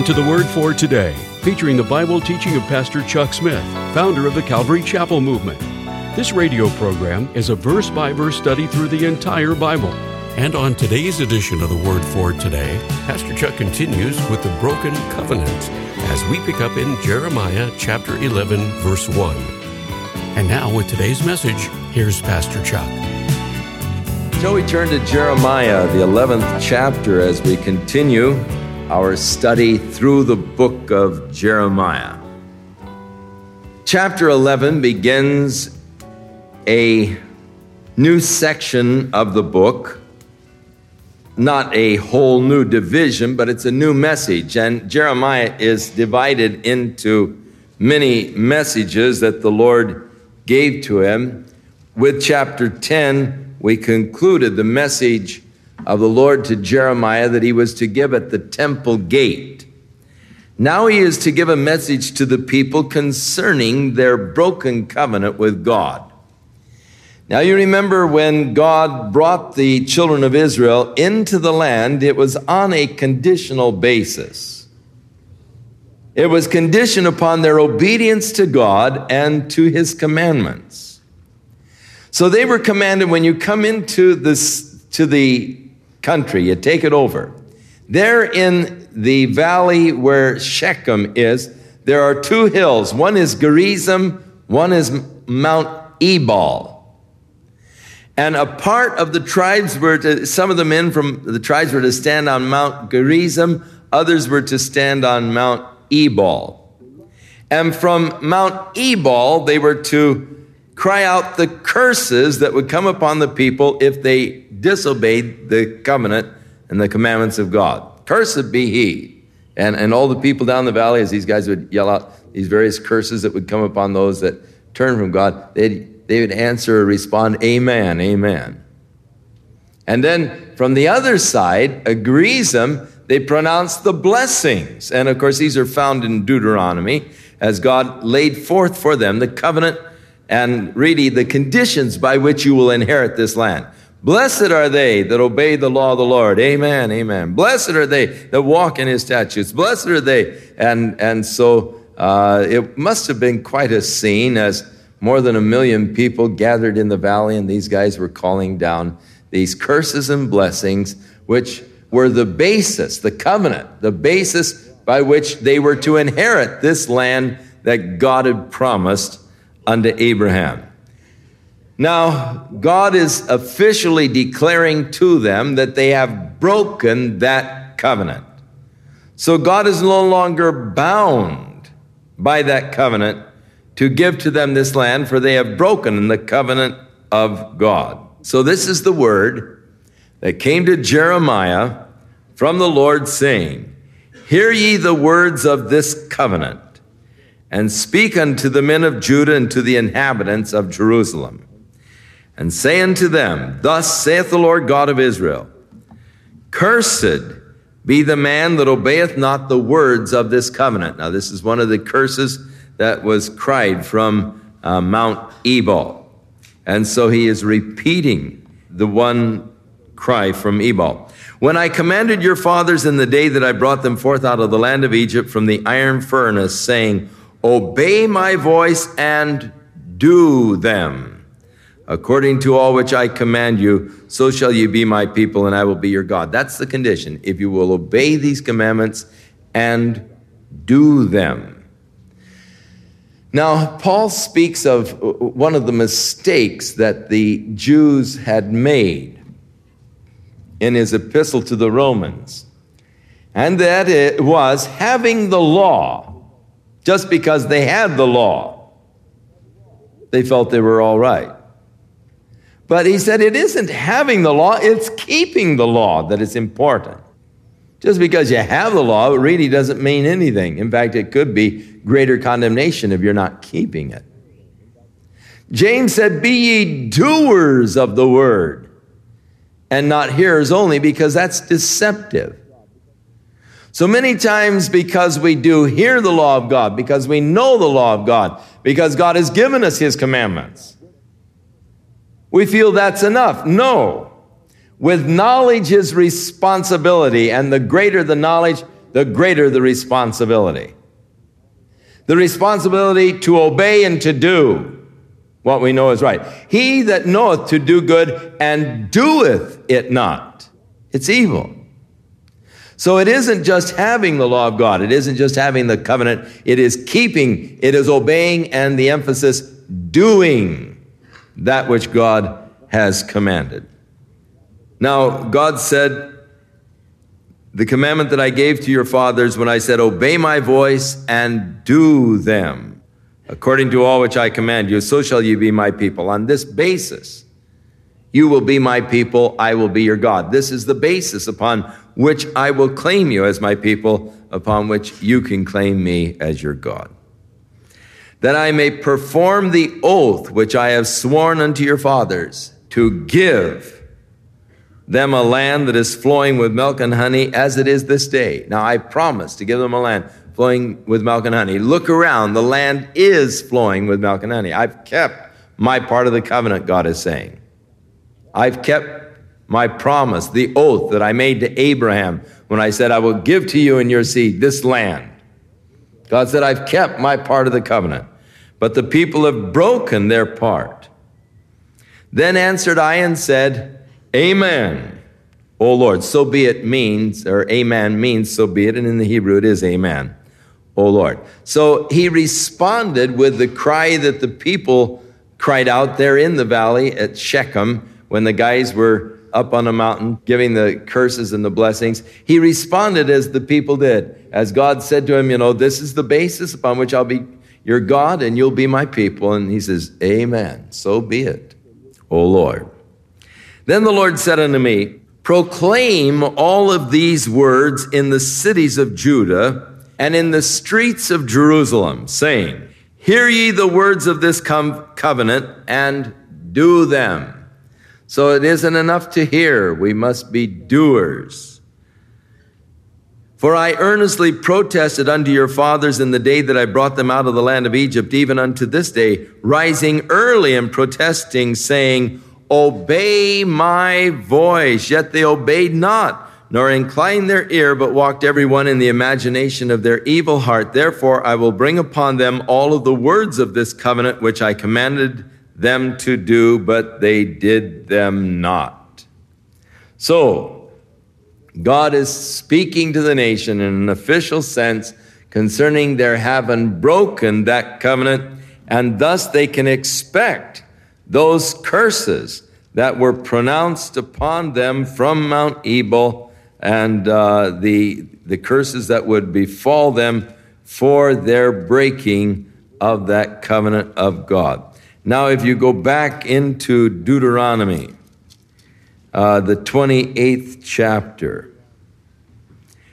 Welcome to the Word for Today, featuring the Bible teaching of Pastor Chuck Smith, founder of the Calvary Chapel Movement. This radio program is a verse by verse study through the entire Bible. And on today's edition of the Word for Today, Pastor Chuck continues with the broken covenant as we pick up in Jeremiah chapter 11, verse 1. And now, with today's message, here's Pastor Chuck. So we turn to Jeremiah, the 11th chapter, as we continue our study through the book of Jeremiah. Chapter 11 begins a new section of the book, not a whole new division, but it's a new message. And Jeremiah is divided into many messages that the Lord gave to him. With chapter 10, we concluded the message of the Lord to Jeremiah that he was to give at the temple gate. Now he is to give a message to the people concerning their broken covenant with God. Now you remember when God brought the children of Israel into the land, it was on a conditional basis. It was conditioned upon their obedience to God and to his commandments. So they were commanded when you come into this to the country, you take it over. There in the valley where Shechem is, there are two hills. One is Gerizim, one is Mount Ebal. And a part of the tribes were to, some of the men from the tribes were to stand on Mount Gerizim, others were to stand on Mount Ebal. And from Mount Ebal, they were to cry out the curses that would come upon the people if they disobeyed the covenant and the commandments of God. Cursed be he. And, and all the people down the valley, as these guys would yell out these various curses that would come upon those that turn from God, they'd, they would answer or respond, Amen, Amen. And then from the other side, Gerizim, they pronounce the blessings. And of course, these are found in Deuteronomy as God laid forth for them the covenant and really the conditions by which you will inherit this land. Blessed are they that obey the law of the Lord. Amen. Amen. Blessed are they that walk in his statutes. Blessed are they. And, and so, uh, it must have been quite a scene as more than a million people gathered in the valley and these guys were calling down these curses and blessings, which were the basis, the covenant, the basis by which they were to inherit this land that God had promised unto Abraham. Now, God is officially declaring to them that they have broken that covenant. So God is no longer bound by that covenant to give to them this land, for they have broken the covenant of God. So this is the word that came to Jeremiah from the Lord saying, Hear ye the words of this covenant, and speak unto the men of Judah and to the inhabitants of Jerusalem and say unto them, Thus saith the Lord God of Israel, Cursed be the man that obeyeth not the words of this covenant. Now, this is one of the curses that was cried from uh, Mount Ebal. And so he is repeating the one cry from Ebal. When I commanded your fathers in the day that I brought them forth out of the land of Egypt from the iron furnace, saying, Obey my voice and do them According to all which I command you, so shall you be my people, and I will be your God. That's the condition. If you will obey these commandments and do them. Now, Paul speaks of one of the mistakes that the Jews had made in his epistle to the Romans, and that it was having the law, just because they had the law, they felt they were all right. But he said it isn't having the law, it's keeping the law that is important. Just because you have the law, it really doesn't mean anything. In fact, it could be greater condemnation if you're not keeping it. James said, Be ye doers of the word and not hearers only, because that's deceptive. So many times, because we do hear the law of God, because we know the law of God, because God has given us his commandments, we feel that's enough. No. With knowledge is responsibility, and the greater the knowledge, the greater the responsibility. The responsibility to obey and to do what we know is right. He that knoweth to do good and doeth it not, it's evil. So it isn't just having the law of God. It isn't just having the covenant. It is keeping, it is obeying, and the emphasis doing that which God has commanded. Now, God said, The commandment that I gave to your fathers when I said, Obey my voice and do them, according to all which I command you, so shall you be my people. On this basis, you will be my people, I will be your God. This is the basis upon which I will claim you as my people, upon which you can claim me as your God. That I may perform the oath which I have sworn unto your fathers to give them a land that is flowing with milk and honey as it is this day. Now I promise to give them a land flowing with milk and honey. Look around. The land is flowing with milk and honey. I've kept my part of the covenant, God is saying. I've kept my promise, the oath that I made to Abraham when I said, I will give to you and your seed this land. God said, I've kept my part of the covenant, but the people have broken their part. Then answered I and said, Amen. O Lord, so be it means, or amen means so be it, and in the Hebrew it is amen. O Lord. So he responded with the cry that the people cried out there in the valley at Shechem when the guys were up on a mountain giving the curses and the blessings, he responded as the people did. As God said to him, You know, this is the basis upon which I'll be your God and you'll be my people. And he says, Amen. So be it, O Lord. Then the Lord said unto me, Proclaim all of these words in the cities of Judah and in the streets of Jerusalem, saying, Hear ye the words of this com- covenant and do them. So it isn't enough to hear, we must be doers. For I earnestly protested unto your fathers in the day that I brought them out of the land of Egypt, even unto this day, rising early and protesting, saying, Obey my voice. Yet they obeyed not, nor inclined their ear, but walked every one in the imagination of their evil heart. Therefore I will bring upon them all of the words of this covenant which I commanded them to do, but they did them not. So, God is speaking to the nation in an official sense concerning their having broken that covenant, and thus they can expect those curses that were pronounced upon them from Mount Ebal and uh, the, the curses that would befall them for their breaking of that covenant of God. Now, if you go back into Deuteronomy, uh, the 28th chapter,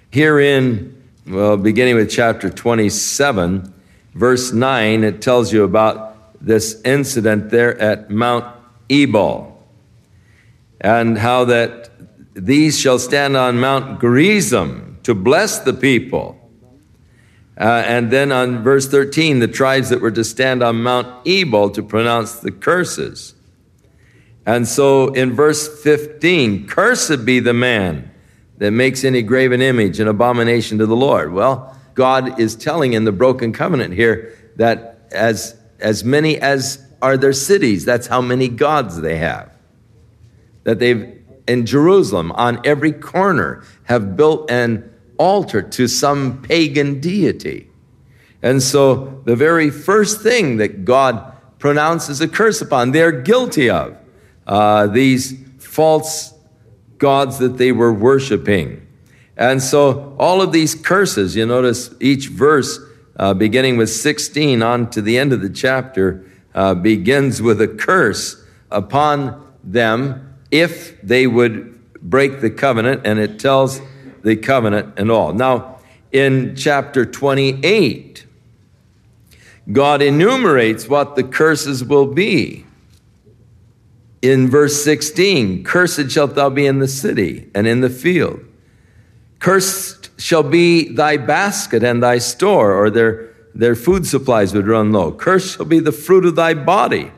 herein, well, beginning with chapter 27, verse 9, it tells you about this incident there at Mount Ebal and how that these shall stand on Mount Gerizim to bless the people. Uh, and then on verse 13, the tribes that were to stand on Mount Ebal to pronounce the curses. And so in verse 15, cursed be the man that makes any graven image an abomination to the Lord. Well, God is telling in the broken covenant here that as, as many as are their cities, that's how many gods they have. That they've, in Jerusalem, on every corner, have built an altar to some pagan deity. And so the very first thing that God pronounces a curse upon, they're guilty of uh, these false gods that they were worshiping. And so all of these curses, you notice each verse, uh, beginning with 16 on to the end of the chapter, uh, begins with a curse upon them if they would break the covenant, and it tells the covenant and all. Now, in chapter 28, God enumerates what the curses will be. In verse 16, cursed shalt thou be in the city and in the field. Cursed shall be thy basket and thy store, or their, their food supplies would run low. Cursed shall be the fruit of thy body,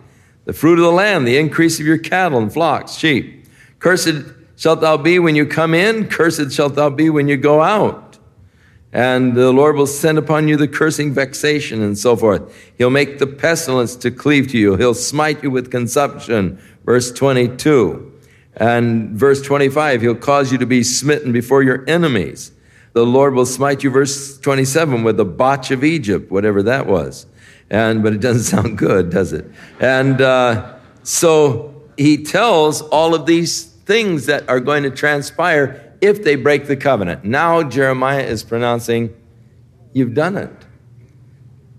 the fruit of the land, the increase of your cattle and flocks, sheep. Cursed shalt thou be when you come in, cursed shalt thou be when you go out. And the Lord will send upon you the cursing vexation and so forth. He'll make the pestilence to cleave to you. He'll smite you with consumption. Verse 22. And verse 25, he'll cause you to be smitten before your enemies. The Lord will smite you, verse 27, with the botch of Egypt, whatever that was. And, but it doesn't sound good, does it? And, uh, so he tells all of these things that are going to transpire if they break the covenant. Now Jeremiah is pronouncing, You've done it.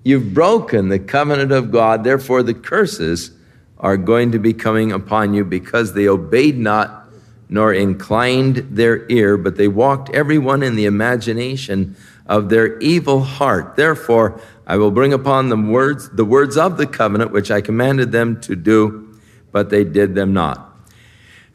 You've broken the covenant of God, therefore the curses are going to be coming upon you because they obeyed not nor inclined their ear, but they walked everyone in the imagination of their evil heart. Therefore, I will bring upon them words, the words of the covenant which I commanded them to do, but they did them not.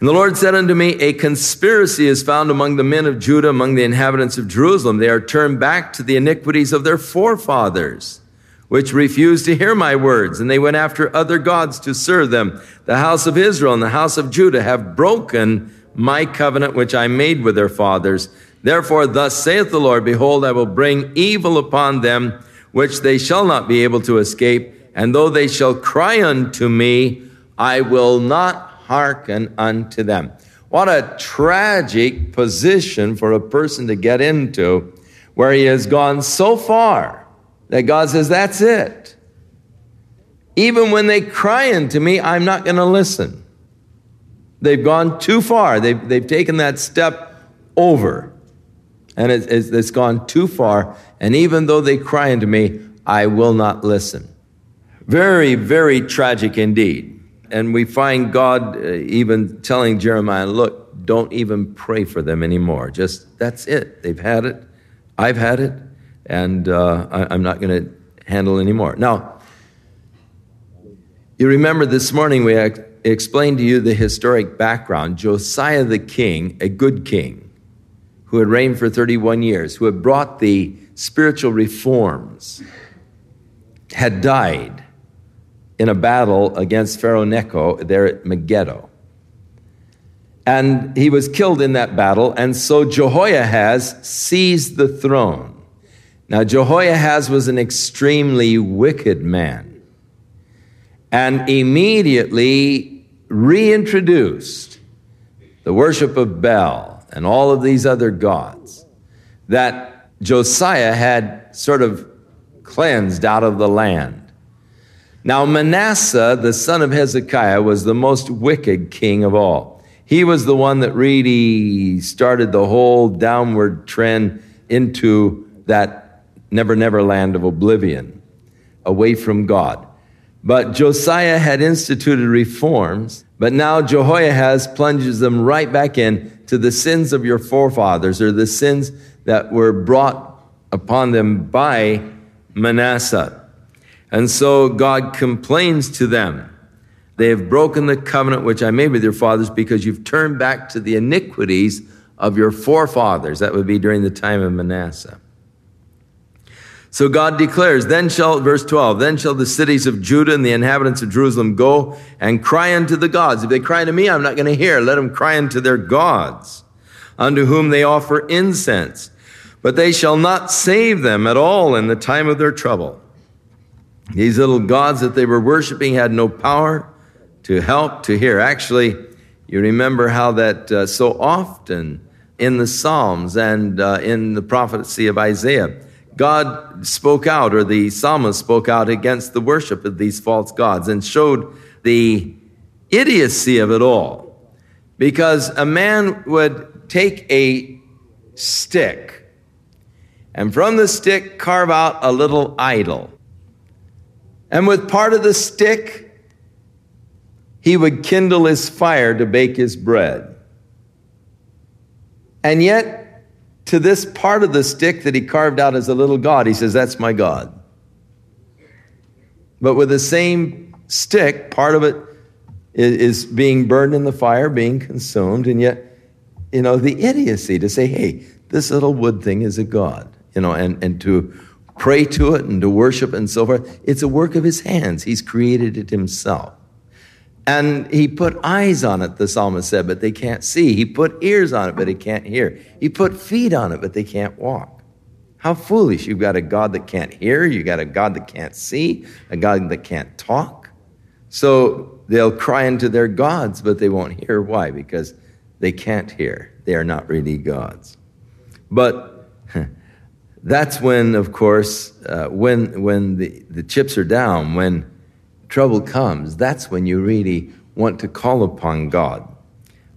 And the Lord said unto me, A conspiracy is found among the men of Judah, among the inhabitants of Jerusalem. They are turned back to the iniquities of their forefathers, which refused to hear my words, and they went after other gods to serve them. The house of Israel and the house of Judah have broken my covenant which I made with their fathers. Therefore, thus saith the Lord, Behold, I will bring evil upon them, which they shall not be able to escape. And though they shall cry unto me, I will not hearken unto them. What a tragic position for a person to get into where he has gone so far that God says, That's it. Even when they cry unto me, I'm not going to listen. They've gone too far. They've, they've taken that step over. And it's, it's, it's gone too far. And even though they cry unto me, I will not listen. Very, very tragic indeed. And we find God uh, even telling Jeremiah, look, don't even pray for them anymore. Just, that's it. They've had it. I've had it. And uh, I, I'm not going to handle anymore. Now, you remember this morning we explained to you the historic background. Josiah the king, a good king, who had reigned for 31 years, who had brought the spiritual reforms, had died in a battle against Pharaoh Necho there at Megiddo. And he was killed in that battle, and so Jehoiahaz seized the throne. Now, Jehoiahaz was an extremely wicked man and immediately reintroduced the worship of Baal and all of these other gods that Josiah had sort of cleansed out of the land. Now, Manasseh, the son of Hezekiah, was the most wicked king of all. He was the one that really started the whole downward trend into that never, never land of oblivion, away from God. But Josiah had instituted reforms, but now Jehoiahaz plunges them right back in to the sins of your forefathers, or the sins that were brought upon them by Manasseh. And so God complains to them. They have broken the covenant which I made with your fathers because you've turned back to the iniquities of your forefathers. That would be during the time of Manasseh. So God declares, then shall, verse 12, then shall the cities of Judah and the inhabitants of Jerusalem go and cry unto the gods. If they cry unto me, I'm not going to hear. Let them cry unto their gods, unto whom they offer incense. But they shall not save them at all in the time of their trouble. These little gods that they were worshiping had no power to help, to hear. Actually, you remember how that uh, so often in the Psalms and uh, in the prophecy of Isaiah, God spoke out, or the psalmist spoke out against the worship of these false gods and showed the idiocy of it all. Because a man would take a stick and from the stick carve out a little idol. And with part of the stick, he would kindle his fire to bake his bread. And yet, to this part of the stick that he carved out as a little God, he says, That's my God. But with the same stick, part of it is being burned in the fire, being consumed, and yet, you know, the idiocy to say, hey, this little wood thing is a God, you know, and, and to pray to it and to worship and so forth. It's a work of his hands. He's created it himself. And he put eyes on it, the psalmist said, but they can't see. He put ears on it, but they can't hear. He put feet on it, but they can't walk. How foolish. You've got a God that can't hear, you've got a God that can't see, a God that can't talk. So they'll cry unto their gods, but they won't hear. Why? Because they can't hear. They are not really gods. But that's when, of course, uh, when, when the, the chips are down, when trouble comes, that's when you really want to call upon God.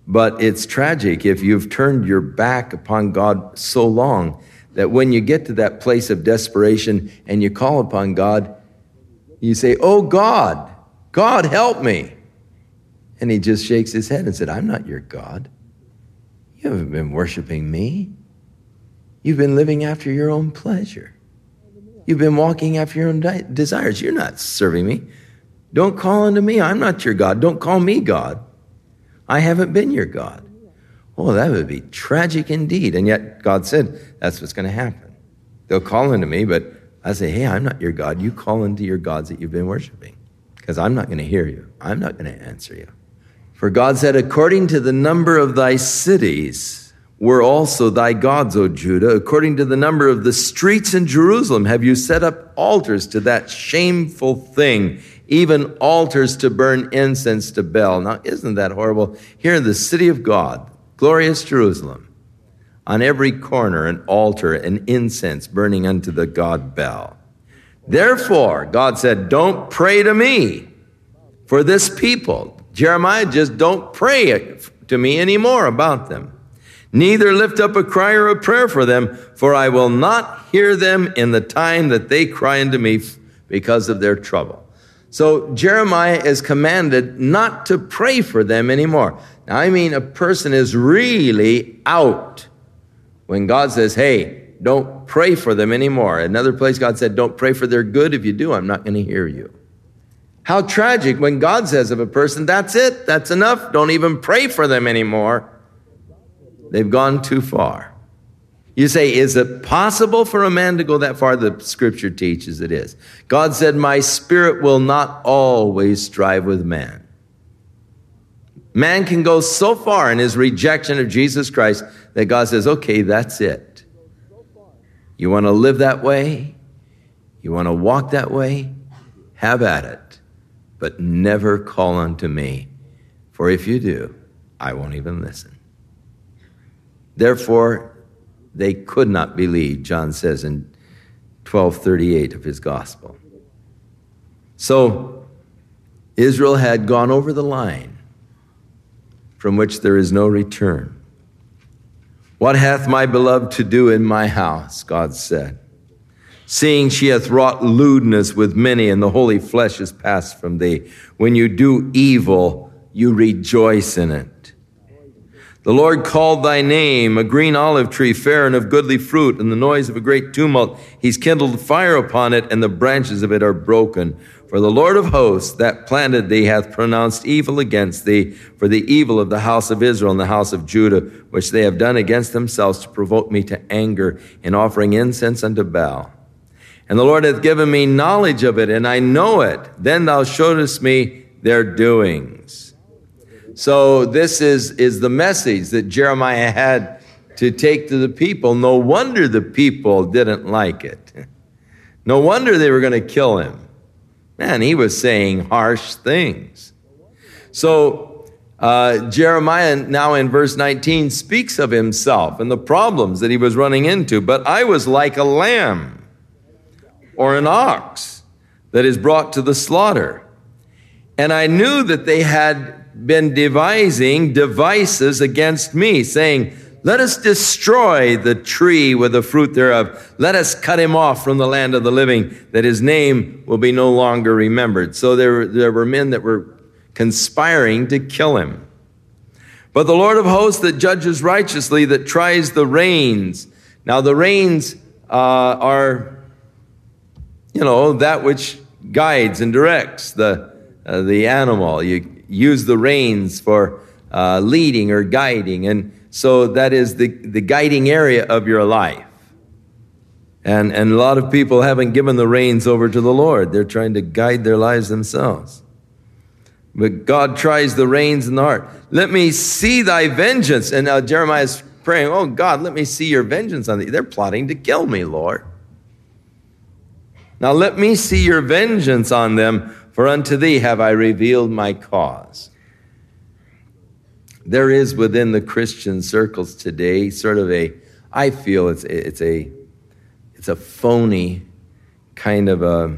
But it's tragic if you've turned your back upon God so long that when you get to that place of desperation and you call upon God, you say, Oh God, God, help me. And he just shakes his head and said, I'm not your God. You haven't been worshiping me. You've been living after your own pleasure. You've been walking after your own desires. You're not serving me. Don't call unto me. I'm not your God. Don't call me God. I haven't been your God. Oh, that would be tragic indeed. And yet God said, that's what's going to happen. They'll call unto me, but I say, hey, I'm not your God. You call unto your gods that you've been worshiping because I'm not going to hear you. I'm not going to answer you. For God said, according to the number of thy cities were also thy gods, O Judah. According to the number of the streets in Jerusalem have you set up altars to that shameful thing even altars to burn incense to Baal. Now, isn't that horrible? Here in the city of God, glorious Jerusalem, on every corner an altar and incense burning unto the god Baal. Therefore, God said, Don't pray to me for this people. Jeremiah, just don't pray to me anymore about them. Neither lift up a cry or a prayer for them, for I will not hear them in the time that they cry unto me because of their trouble. So Jeremiah is commanded not to pray for them anymore. Now, I mean, a person is really out when God says, hey, don't pray for them anymore. Another place, God said, don't pray for their good. If you do, I'm not going to hear you. How tragic when God says of a person, that's it, that's enough, don't even pray for them anymore. They've gone too far. You say, is it possible for a man to go that far? The scripture teaches it is. God said, My spirit will not always strive with man. Man can go so far in his rejection of Jesus Christ that God says, Okay, that's it. You want to live that way? You want to walk that way? Have at it. But never call unto me. For if you do, I won't even listen. Therefore, they could not believe, John says in 1238 of his gospel. So, Israel had gone over the line from which there is no return. What hath my beloved to do in my house? God said. Seeing she hath wrought lewdness with many, and the holy flesh is passed from thee. When you do evil, you rejoice in it. The Lord called thy name, a green olive tree, fair and of goodly fruit, and the noise of a great tumult. He's kindled fire upon it, and the branches of it are broken. For the Lord of hosts that planted thee hath pronounced evil against thee for the evil of the house of Israel and the house of Judah, which they have done against themselves to provoke me to anger in offering incense unto Baal. And the Lord hath given me knowledge of it, and I know it. Then thou showest me their doings. So this is, is the message that Jeremiah had to take to the people. No wonder the people didn't like it. No wonder they were going to kill him. Man, he was saying harsh things. So uh, Jeremiah now in verse 19 speaks of himself and the problems that he was running into. But I was like a lamb or an ox that is brought to the slaughter. And I knew that they had been devising devices against me, saying, Let us destroy the tree with the fruit thereof. Let us cut him off from the land of the living, that his name will be no longer remembered. So there, there were men that were conspiring to kill him. But the Lord of hosts that judges righteously, that tries the reins. Now, the reins uh, are, you know, that which guides and directs the, uh, the animal. You, use the reins for uh, leading or guiding. And so that is the, the guiding area of your life. And, and a lot of people haven't given the reins over to the Lord. They're trying to guide their lives themselves. But God tries the reins in the heart. Let me see thy vengeance. And now Jeremiah is praying, Oh God, let me see your vengeance on thee. They're plotting to kill me, Lord. Now let me see your vengeance on them, for unto thee have I revealed my cause. There is within the Christian circles today sort of a, I feel it's, it's a, it's a phony kind of a,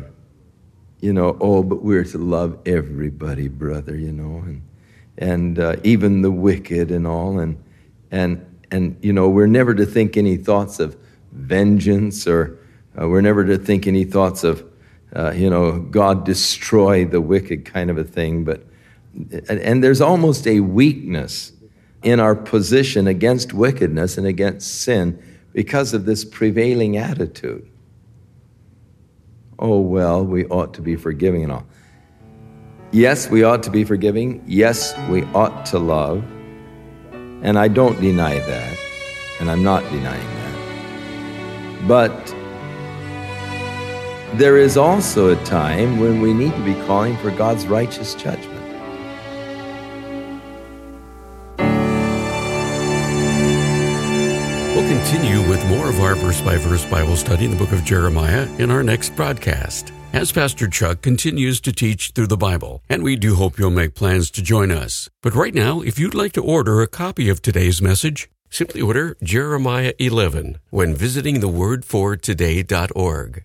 you know, oh, but we're to love everybody, brother, you know, and, and uh, even the wicked and all, and, and, and, you know, we're never to think any thoughts of vengeance or uh, we're never to think any thoughts of, uh, you know, God destroy the wicked kind of a thing. But, and, and there's almost a weakness in our position against wickedness and against sin because of this prevailing attitude. Oh, well, we ought to be forgiving and all. Yes, we ought to be forgiving. Yes, we ought to love. And I don't deny that. And I'm not denying that. But there is also a time when we need to be calling for God's righteous judgment. We'll continue with more of our verse by verse Bible study in the book of Jeremiah in our next broadcast as Pastor Chuck continues to teach through the Bible, and we do hope you'll make plans to join us. But right now, if you'd like to order a copy of today's message, simply order Jeremiah 11 when visiting thewordfortoday.org.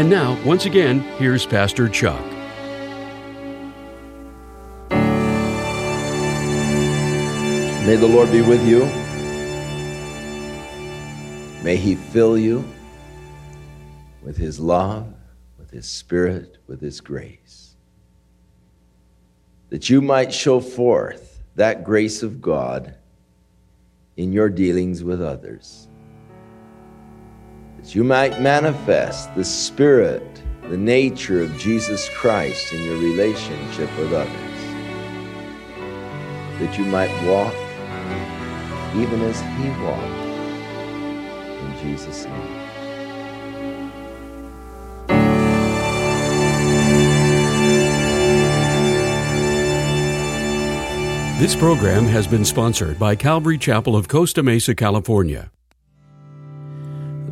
And now, once again, here's Pastor Chuck. May the Lord be with you. May He fill you with His love, with His Spirit, with His grace. That you might show forth that grace of God in your dealings with others. That you might manifest the Spirit, the nature of Jesus Christ in your relationship with others. That you might walk even as He walked. In Jesus' name. This program has been sponsored by Calvary Chapel of Costa Mesa, California.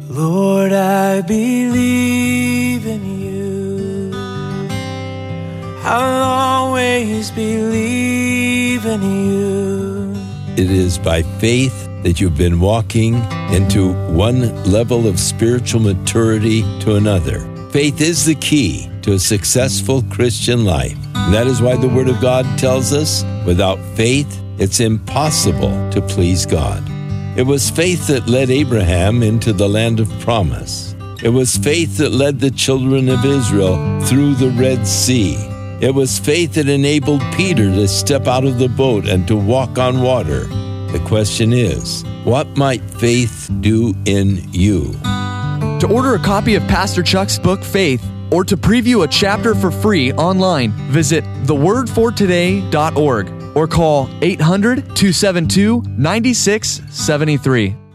Lord, I believe in you. I'll always believe in you. It is by faith that you've been walking into one level of spiritual maturity to another. Faith is the key to a successful Christian life. And that is why the Word of God tells us without faith, it's impossible to please God. It was faith that led Abraham into the land of promise. It was faith that led the children of Israel through the Red Sea. It was faith that enabled Peter to step out of the boat and to walk on water. The question is, what might faith do in you? To order a copy of Pastor Chuck's book, Faith, or to preview a chapter for free online, visit thewordfortoday.org or call 800 272 9673.